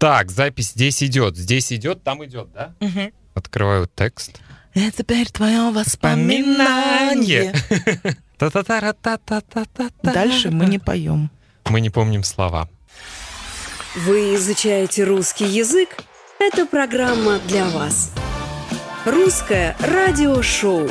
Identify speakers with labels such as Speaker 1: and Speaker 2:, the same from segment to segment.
Speaker 1: Так, запись здесь идет, здесь идет, там идет, да?
Speaker 2: Мгм.
Speaker 1: Открываю текст.
Speaker 2: Это теперь твое воспоминание. Дальше мы не поем.
Speaker 1: Мы не помним слова.
Speaker 3: Вы изучаете русский язык? Это программа для вас. Русское радиошоу.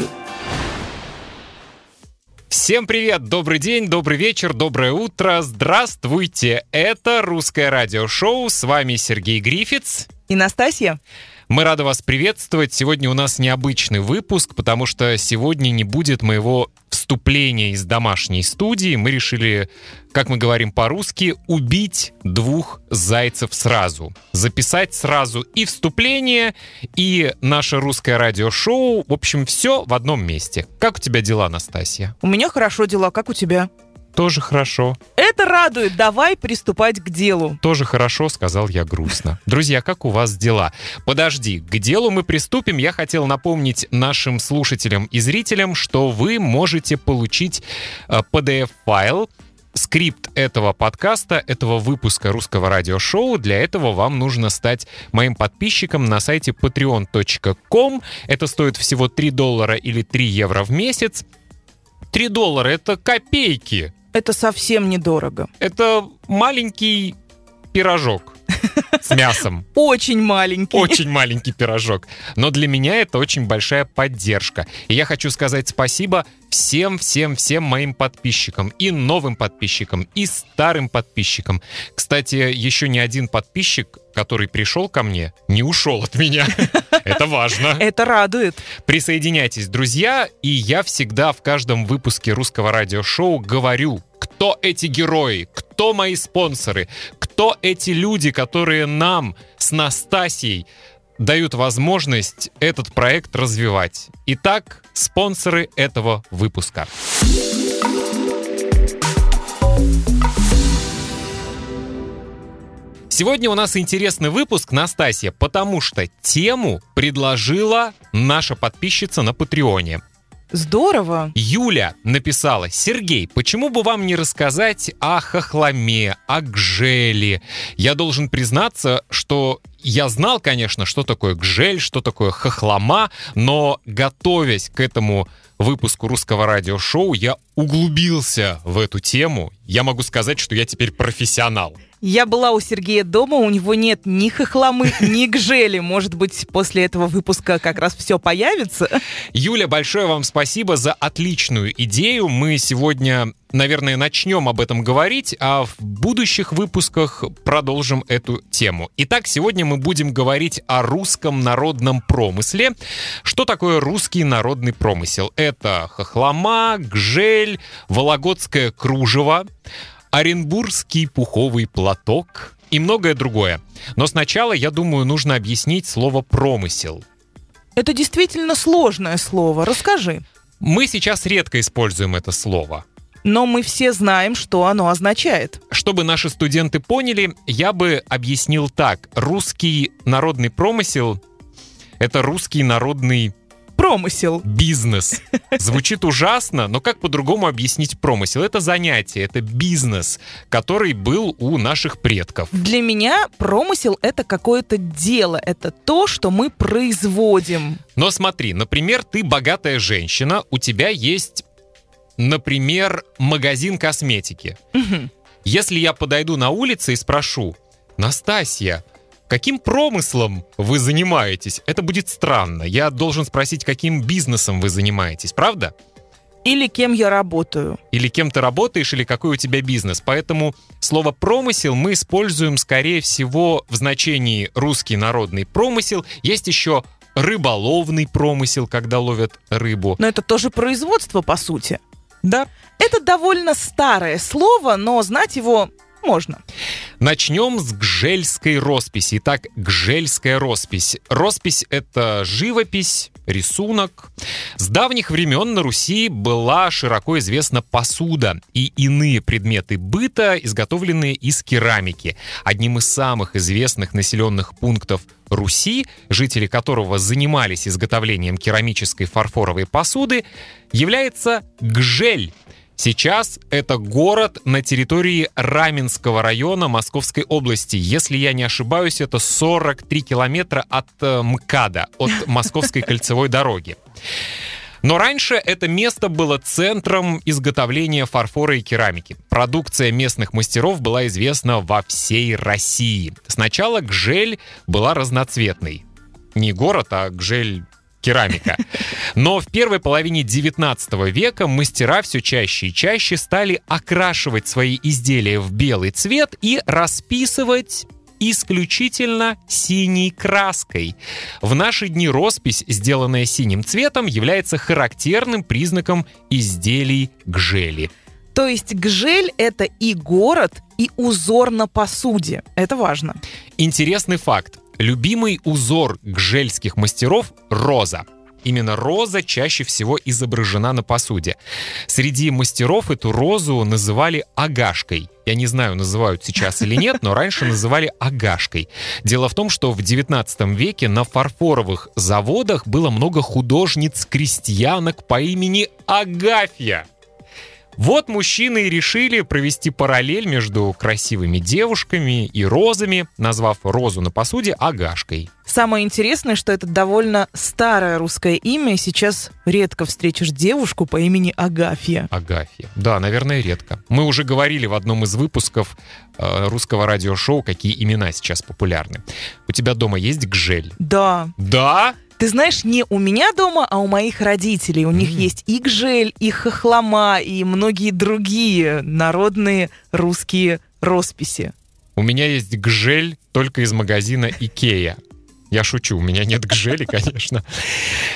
Speaker 1: Всем привет, добрый день, добрый вечер, доброе утро, здравствуйте. Это русское радиошоу, с вами Сергей Грифиц.
Speaker 2: И Настасья?
Speaker 1: Мы рады вас приветствовать. Сегодня у нас необычный выпуск, потому что сегодня не будет моего вступления из домашней студии. Мы решили, как мы говорим по-русски, убить двух зайцев сразу. Записать сразу и вступление, и наше русское радиошоу. В общем, все в одном месте. Как у тебя дела, Настасья?
Speaker 2: У меня хорошо дела, как у тебя?
Speaker 1: Тоже хорошо.
Speaker 2: Это радует. Давай приступать к делу.
Speaker 1: Тоже хорошо, сказал я грустно. Друзья, как у вас дела? Подожди, к делу мы приступим. Я хотел напомнить нашим слушателям и зрителям, что вы можете получить э, PDF-файл скрипт этого подкаста, этого выпуска русского радиошоу. Для этого вам нужно стать моим подписчиком на сайте patreon.com. Это стоит всего 3 доллара или 3 евро в месяц. 3 доллара — это копейки.
Speaker 2: Это совсем недорого.
Speaker 1: Это маленький пирожок с мясом.
Speaker 2: Очень маленький.
Speaker 1: Очень маленький пирожок. Но для меня это очень большая поддержка. И я хочу сказать спасибо всем-всем-всем моим подписчикам. И новым подписчикам, и старым подписчикам. Кстати, еще ни один подписчик, который пришел ко мне, не ушел от меня. Это важно.
Speaker 2: Это радует.
Speaker 1: Присоединяйтесь, друзья, и я всегда в каждом выпуске русского радиошоу говорю, кто эти герои, кто мои спонсоры, кто эти люди, которые нам с Настасьей дают возможность этот проект развивать. Итак, спонсоры этого выпуска. Сегодня у нас интересный выпуск, Настасья, потому что тему предложила наша подписчица на Патреоне.
Speaker 2: Здорово.
Speaker 1: Юля написала, Сергей, почему бы вам не рассказать о хохломе, о гжеле? Я должен признаться, что я знал, конечно, что такое гжель, что такое хохлома, но готовясь к этому выпуску русского радиошоу, я углубился в эту тему. Я могу сказать, что я теперь профессионал.
Speaker 2: Я была у Сергея дома, у него нет ни хохломы, ни гжели. Может быть, после этого выпуска как раз все появится?
Speaker 1: Юля, большое вам спасибо за отличную идею. Мы сегодня, наверное, начнем об этом говорить, а в будущих выпусках продолжим эту тему. Итак, сегодня мы будем говорить о русском народном промысле. Что такое русский народный промысел? Это хохлома, гжель, вологодское кружево, оренбургский пуховый платок и многое другое. Но сначала, я думаю, нужно объяснить слово «промысел».
Speaker 2: Это действительно сложное слово. Расскажи.
Speaker 1: Мы сейчас редко используем это слово.
Speaker 2: Но мы все знаем, что оно означает.
Speaker 1: Чтобы наши студенты поняли, я бы объяснил так. Русский народный промысел — это русский народный
Speaker 2: Промысел.
Speaker 1: бизнес. Звучит ужасно, но как по-другому объяснить промысел? Это занятие, это бизнес, который был у наших предков.
Speaker 2: Для меня промысел это какое-то дело, это то, что мы производим.
Speaker 1: Но смотри, например, ты богатая женщина, у тебя есть, например, магазин косметики. Если я подойду на улице и спрошу, Настасья, каким промыслом вы занимаетесь? Это будет странно. Я должен спросить, каким бизнесом вы занимаетесь, правда?
Speaker 2: Или кем я работаю.
Speaker 1: Или кем ты работаешь, или какой у тебя бизнес. Поэтому слово «промысел» мы используем, скорее всего, в значении «русский народный промысел». Есть еще рыболовный промысел, когда ловят рыбу.
Speaker 2: Но это тоже производство, по сути.
Speaker 1: Да.
Speaker 2: Это довольно старое слово, но знать его можно.
Speaker 1: Начнем с гжельской росписи. Итак, гжельская роспись. Роспись — это живопись, рисунок. С давних времен на Руси была широко известна посуда и иные предметы быта, изготовленные из керамики. Одним из самых известных населенных пунктов Руси, жители которого занимались изготовлением керамической фарфоровой посуды, является Гжель. Сейчас это город на территории Раменского района Московской области. Если я не ошибаюсь, это 43 километра от э, МКАДа, от Московской кольцевой дороги. Но раньше это место было центром изготовления фарфора и керамики. Продукция местных мастеров была известна во всей России. Сначала Гжель была разноцветной. Не город, а Гжель керамика. Но в первой половине 19 века мастера все чаще и чаще стали окрашивать свои изделия в белый цвет и расписывать исключительно синей краской. В наши дни роспись, сделанная синим цветом, является характерным признаком изделий гжели.
Speaker 2: То есть гжель — это и город, и узор на посуде. Это важно.
Speaker 1: Интересный факт. Любимый узор гжельских мастеров — роза. Именно роза чаще всего изображена на посуде. Среди мастеров эту розу называли агашкой. Я не знаю, называют сейчас или нет, но раньше называли агашкой. Дело в том, что в 19 веке на фарфоровых заводах было много художниц-крестьянок по имени Агафья. Вот мужчины и решили провести параллель между красивыми девушками и розами, назвав розу на посуде агашкой.
Speaker 2: Самое интересное, что это довольно старое русское имя. Сейчас редко встретишь девушку по имени Агафья.
Speaker 1: Агафья. Да, наверное, редко. Мы уже говорили в одном из выпусков э, русского радиошоу, какие имена сейчас популярны. У тебя дома есть Гжель?
Speaker 2: Да.
Speaker 1: Да?
Speaker 2: Ты знаешь, не у меня дома, а у моих родителей. У них есть и гжель, и хохлома, и многие другие народные русские росписи.
Speaker 1: У меня есть гжель только из магазина Икея. Я шучу, у меня нет гжели, конечно.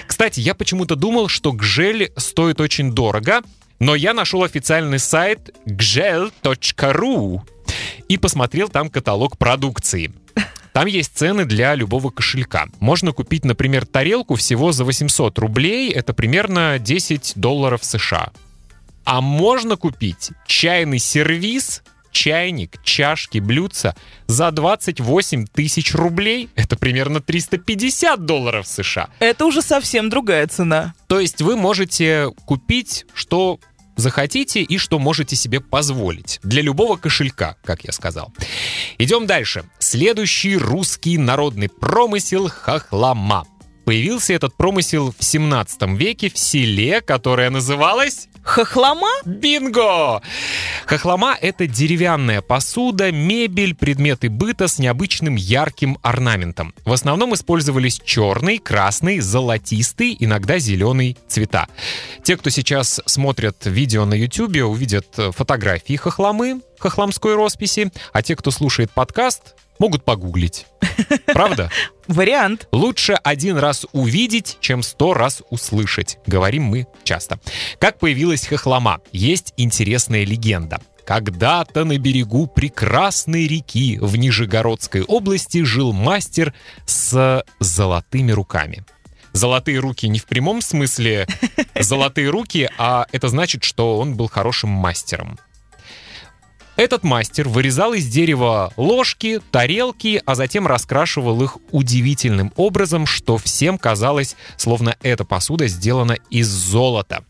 Speaker 1: Кстати, я почему-то думал, что гжель стоит очень дорого, но я нашел официальный сайт gel.ru и посмотрел там каталог продукции. Там есть цены для любого кошелька. Можно купить, например, тарелку всего за 800 рублей, это примерно 10 долларов США. А можно купить чайный сервис, чайник, чашки, блюдца за 28 тысяч рублей. Это примерно 350 долларов США.
Speaker 2: Это уже совсем другая цена.
Speaker 1: То есть вы можете купить, что захотите и что можете себе позволить. Для любого кошелька, как я сказал. Идем дальше. Следующий русский народный промысел — хохлома. Появился этот промысел в 17 веке в селе, которое называлось...
Speaker 2: Хохлома?
Speaker 1: Бинго! Хохлома — это деревянная посуда, мебель, предметы быта с необычным ярким орнаментом. В основном использовались черный, красный, золотистый, иногда зеленый цвета. Те, кто сейчас смотрят видео на YouTube, увидят фотографии хохломы, хохламской росписи, а те, кто слушает подкаст, могут погуглить. Правда?
Speaker 2: Вариант.
Speaker 1: Лучше один раз увидеть, чем сто раз услышать. Говорим мы часто. Как появилась хохлома? Есть интересная легенда. Когда-то на берегу прекрасной реки в Нижегородской области жил мастер с золотыми руками. Золотые руки не в прямом смысле золотые руки, а это значит, что он был хорошим мастером. Этот мастер вырезал из дерева ложки, тарелки, а затем раскрашивал их удивительным образом, что всем казалось, словно эта посуда сделана из золота.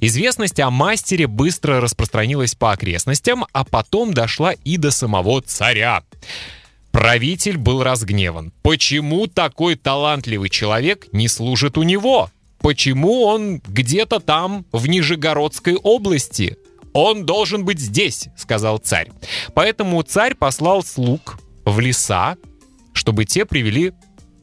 Speaker 1: Известность о мастере быстро распространилась по окрестностям, а потом дошла и до самого царя. Правитель был разгневан. Почему такой талантливый человек не служит у него? Почему он где-то там, в Нижегородской области? «Он должен быть здесь», — сказал царь. Поэтому царь послал слуг в леса, чтобы те привели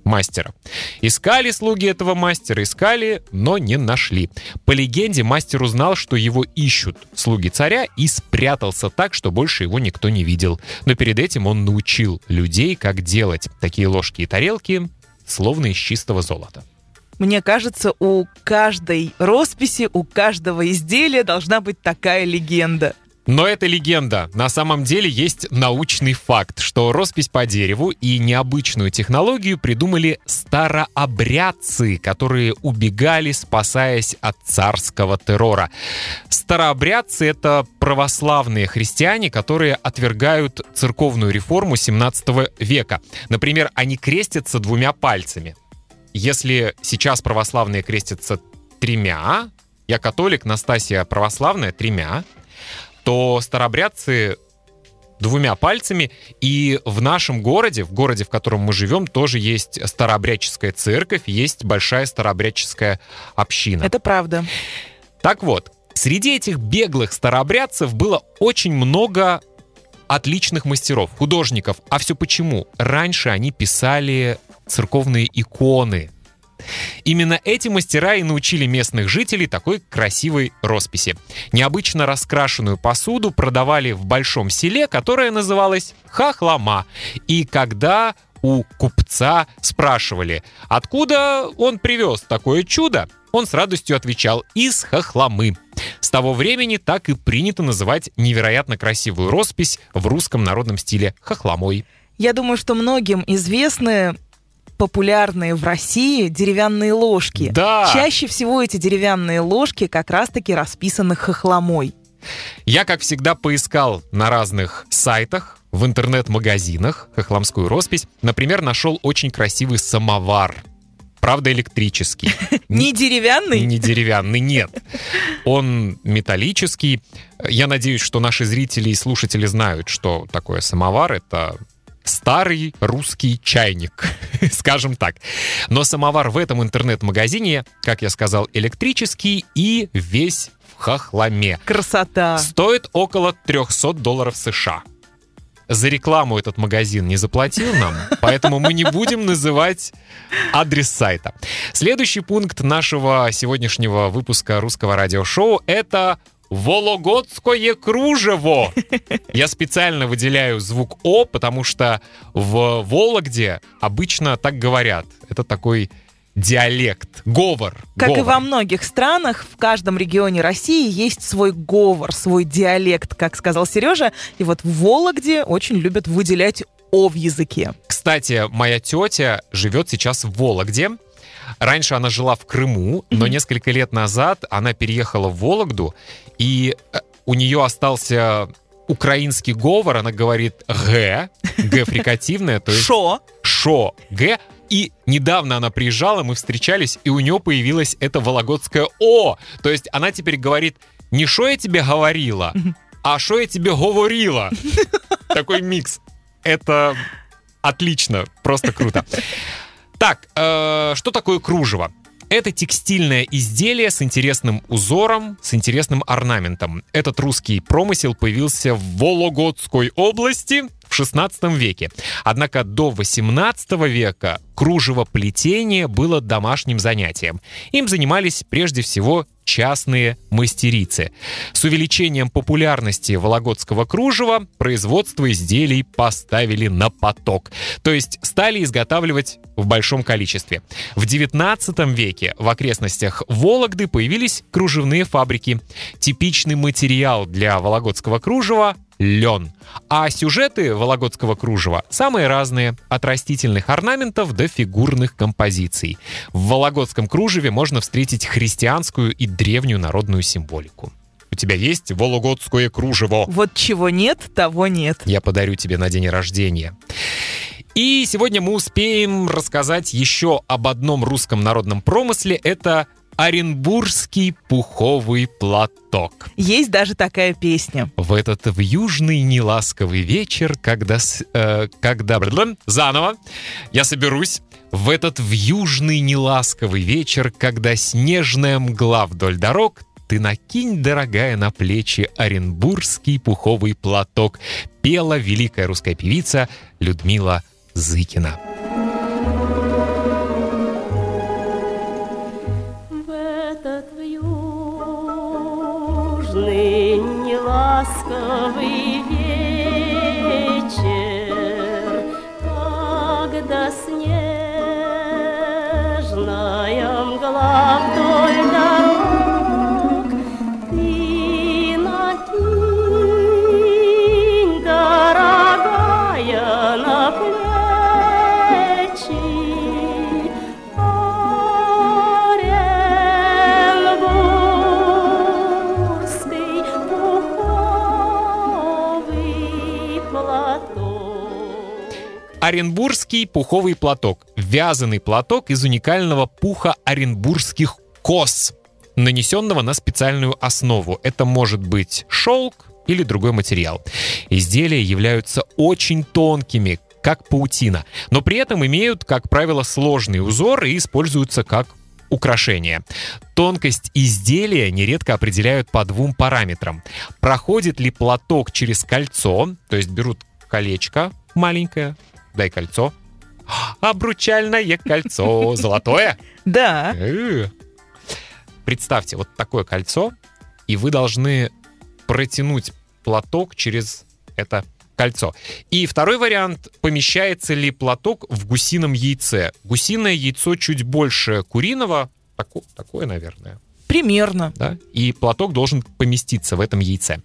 Speaker 1: мастера. Искали слуги этого мастера, искали, но не нашли. По легенде, мастер узнал, что его ищут слуги царя и спрятался так, что больше его никто не видел. Но перед этим он научил людей, как делать такие ложки и тарелки, словно из чистого золота.
Speaker 2: Мне кажется, у каждой росписи, у каждого изделия должна быть такая легенда.
Speaker 1: Но это легенда. На самом деле есть научный факт, что роспись по дереву и необычную технологию придумали старообрядцы, которые убегали, спасаясь от царского террора. Старообрядцы — это православные христиане, которые отвергают церковную реформу 17 века. Например, они крестятся двумя пальцами. Если сейчас православные крестятся тремя, я католик, Настасья православная, тремя, то старобрядцы двумя пальцами. И в нашем городе, в городе, в котором мы живем, тоже есть старообрядческая церковь, есть большая старообрядческая община.
Speaker 2: Это правда.
Speaker 1: Так вот, среди этих беглых старообрядцев было очень много отличных мастеров, художников. А все почему? Раньше они писали церковные иконы, Именно эти мастера и научили местных жителей такой красивой росписи. Необычно раскрашенную посуду продавали в большом селе, которое называлось Хахлама. И когда у купца спрашивали, откуда он привез такое чудо, он с радостью отвечал «из хохламы». С того времени так и принято называть невероятно красивую роспись в русском народном стиле хохломой.
Speaker 2: Я думаю, что многим известны популярные в России деревянные ложки.
Speaker 1: Да.
Speaker 2: Чаще всего эти деревянные ложки как раз-таки расписаны хохломой.
Speaker 1: Я, как всегда, поискал на разных сайтах, в интернет-магазинах хохломскую роспись. Например, нашел очень красивый самовар. Правда, электрический.
Speaker 2: Не деревянный?
Speaker 1: Не деревянный, нет. Он металлический. Я надеюсь, что наши зрители и слушатели знают, что такое самовар. Это старый русский чайник, скажем так. Но самовар в этом интернет-магазине, как я сказал, электрический и весь в хохломе.
Speaker 2: Красота!
Speaker 1: Стоит около 300 долларов США. За рекламу этот магазин не заплатил нам, поэтому мы не будем называть адрес сайта. Следующий пункт нашего сегодняшнего выпуска русского радиошоу — это Вологодское кружево. Я специально выделяю звук О, потому что в Вологде обычно так говорят. Это такой диалект, говор.
Speaker 2: Как
Speaker 1: говор.
Speaker 2: и во многих странах, в каждом регионе России есть свой говор, свой диалект, как сказал Сережа. И вот в Вологде очень любят выделять О в языке.
Speaker 1: Кстати, моя тетя живет сейчас в Вологде. Раньше она жила в Крыму, но несколько лет назад она переехала в Вологду, и э, у нее остался украинский говор, она говорит «г», «г» фрикативное, то есть
Speaker 2: Шо?
Speaker 1: «шо», «г», и недавно она приезжала, мы встречались, и у нее появилось это вологодское «о». То есть она теперь говорит не «шо я тебе говорила», а «шо я тебе говорила». Такой микс. Это отлично, просто круто. Так, э, что такое кружево? Это текстильное изделие с интересным узором, с интересным орнаментом. Этот русский промысел появился в Вологодской области в 16 веке. Однако до 18 века кружевоплетение было домашним занятием. Им занимались прежде всего частные мастерицы. С увеличением популярности вологодского кружева производство изделий поставили на поток. То есть стали изготавливать в большом количестве. В 19 веке в окрестностях Вологды появились кружевные фабрики. Типичный материал для вологодского кружева лен. А сюжеты вологодского кружева самые разные, от растительных орнаментов до фигурных композиций. В вологодском кружеве можно встретить христианскую и древнюю народную символику. У тебя есть вологодское кружево?
Speaker 2: Вот чего нет, того нет.
Speaker 1: Я подарю тебе на день рождения. И сегодня мы успеем рассказать еще об одном русском народном промысле. Это Оренбургский пуховый платок.
Speaker 2: Есть даже такая песня.
Speaker 1: В этот в южный неласковый вечер, когда... э, когда... Заново. Я соберусь. В этот в южный неласковый вечер, когда снежная мгла вдоль дорог, ты накинь, дорогая, на плечи оренбургский пуховый платок, пела великая русская певица Людмила Зыкина.
Speaker 4: Неласковый вечер, когда снежная мгла вдоль Оренбургский пуховый платок.
Speaker 1: Вязаный платок из уникального пуха оренбургских коз. нанесенного на специальную основу. Это может быть шелк или другой материал. Изделия являются очень тонкими, как паутина, но при этом имеют, как правило, сложный узор и используются как украшения. Тонкость изделия нередко определяют по двум параметрам. Проходит ли платок через кольцо, то есть берут колечко маленькое, дай кольцо, обручальное кольцо, золотое.
Speaker 2: Да.
Speaker 1: Э. Представьте, вот такое кольцо, и вы должны протянуть платок через это кольцо. И второй вариант, помещается ли платок в гусином яйце. Гусиное яйцо чуть больше куриного, тако- такое, наверное,
Speaker 2: Примерно.
Speaker 1: да? И платок должен поместиться в этом яйце.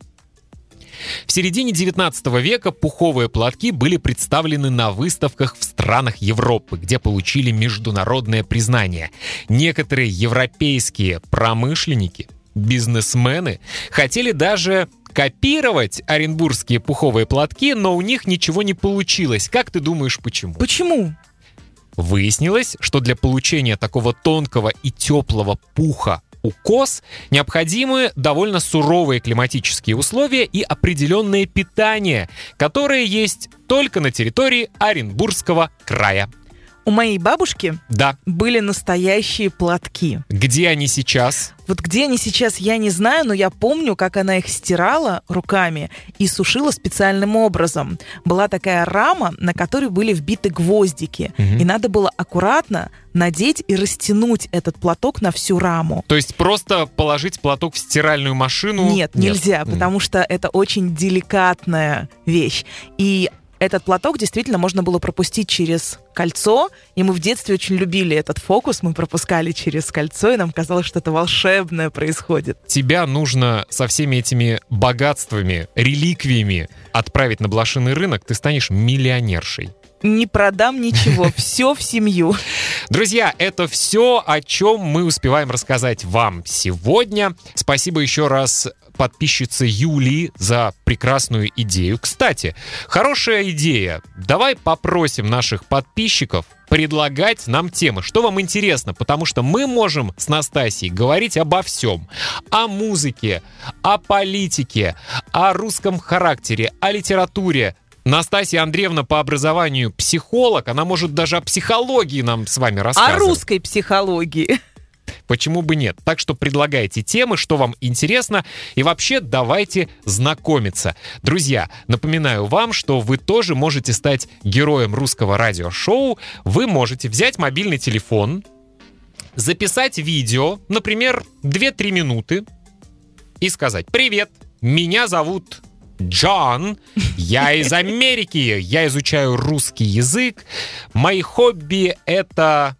Speaker 1: В середине 19 века пуховые платки были представлены на выставках в странах Европы, где получили международное признание. Некоторые европейские промышленники, бизнесмены хотели даже копировать оренбургские пуховые платки, но у них ничего не получилось. Как ты думаешь, почему?
Speaker 2: Почему?
Speaker 1: Выяснилось, что для получения такого тонкого и теплого пуха у коз необходимы довольно суровые климатические условия и определенное питание, которое есть только на территории Оренбургского края.
Speaker 2: У моей бабушки
Speaker 1: Да,
Speaker 2: были настоящие платки.
Speaker 1: где они сейчас?
Speaker 2: Вот где они сейчас, я не знаю, но я помню, как она их стирала руками и сушила специальным образом. Была такая рама, на которой были вбиты гвоздики.
Speaker 1: Мгм.
Speaker 2: И надо было аккуратно надеть и растянуть этот платок на всю раму.
Speaker 1: То есть просто положить платок в стиральную машину?
Speaker 2: Нет, нельзя,
Speaker 1: М.
Speaker 2: потому что это очень деликатная вещь. И этот платок действительно можно было пропустить через кольцо, и мы в детстве очень любили этот фокус, мы пропускали через кольцо, и нам казалось, что это волшебное происходит.
Speaker 1: Тебя нужно со всеми этими богатствами, реликвиями отправить на блошиный рынок, ты станешь миллионершей.
Speaker 2: Не продам ничего, все в семью.
Speaker 1: Друзья, это все, о чем мы успеваем рассказать вам сегодня. Спасибо еще раз подписчице Юлии за прекрасную идею. Кстати, хорошая идея. Давай попросим наших подписчиков предлагать нам темы, что вам интересно, потому что мы можем с Настасьей говорить обо всем. О музыке, о политике, о русском характере, о литературе. Настасья Андреевна по образованию психолог, она может даже о психологии нам с вами
Speaker 2: О
Speaker 1: рассказывать.
Speaker 2: русской психологии.
Speaker 1: Почему бы нет? Так что предлагайте темы, что вам интересно, и вообще давайте знакомиться. Друзья, напоминаю вам, что вы тоже можете стать героем русского радиошоу. Вы можете взять мобильный телефон, записать видео, например, 2-3 минуты, и сказать «Привет, меня зовут Джон, я из Америки, я изучаю русский язык, мои хобби — это...»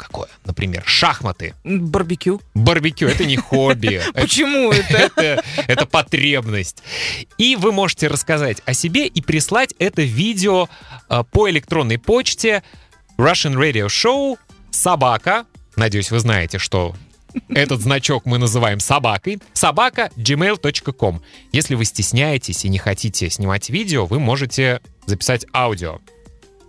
Speaker 1: Какое? Например, шахматы.
Speaker 2: Барбекю.
Speaker 1: Барбекю — это не хобби.
Speaker 2: Почему это?
Speaker 1: это, потребность. И вы можете рассказать о себе и прислать это видео э, по электронной почте Russian Radio Show собака. Надеюсь, вы знаете, что этот значок мы называем собакой. Собака gmail.com. Если вы стесняетесь и не хотите снимать видео, вы можете записать аудио.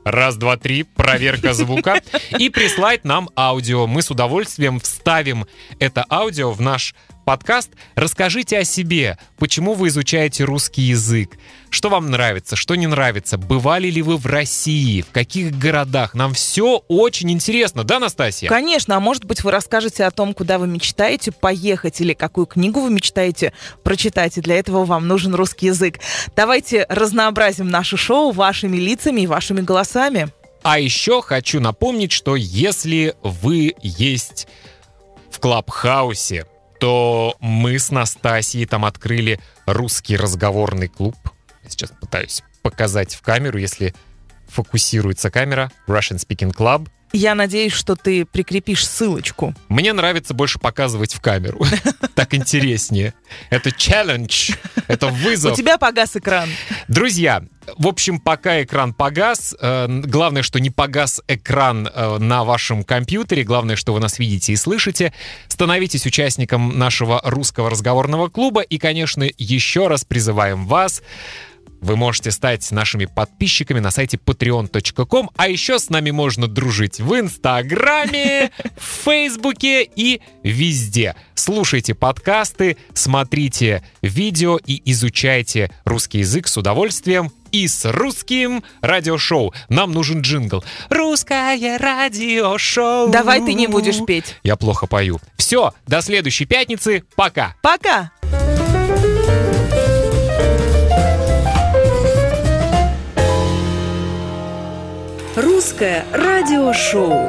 Speaker 1: Раз, два, три, проверка звука. И прислать нам аудио. Мы с удовольствием вставим это аудио в наш подкаст. Расскажите о себе, почему вы изучаете русский язык, что вам нравится, что не нравится, бывали ли вы в России, в каких городах. Нам все очень интересно, да, Настасья?
Speaker 2: Конечно, а может быть вы расскажете о том, куда вы мечтаете поехать или какую книгу вы мечтаете прочитать, и для этого вам нужен русский язык. Давайте разнообразим наше шоу вашими лицами и вашими голосами.
Speaker 1: А еще хочу напомнить, что если вы есть в Клабхаусе, то мы с Настасьей там открыли русский разговорный клуб. Сейчас пытаюсь показать в камеру, если фокусируется камера. Russian Speaking Club.
Speaker 2: Я надеюсь, что ты прикрепишь ссылочку.
Speaker 1: Мне нравится больше показывать в камеру. Так интереснее. Это челлендж, это
Speaker 2: У
Speaker 1: вызов.
Speaker 2: тебя погас экран.
Speaker 1: Друзья, в общем, пока экран погас, э, главное, что не погас экран э, на вашем компьютере, главное, что вы нас видите и слышите, становитесь участником нашего русского разговорного клуба и, конечно, еще раз призываем вас вы можете стать нашими подписчиками на сайте patreon.com, а еще с нами можно дружить в Инстаграме, в Фейсбуке и везде. слушайте подкасты, смотрите видео и изучайте русский язык с удовольствием и с русским радиошоу. Нам нужен джингл. Русское радиошоу.
Speaker 2: Давай ты не будешь петь.
Speaker 1: Я плохо пою. Все, до следующей пятницы. Пока.
Speaker 2: Пока!
Speaker 3: Русское радиошоу.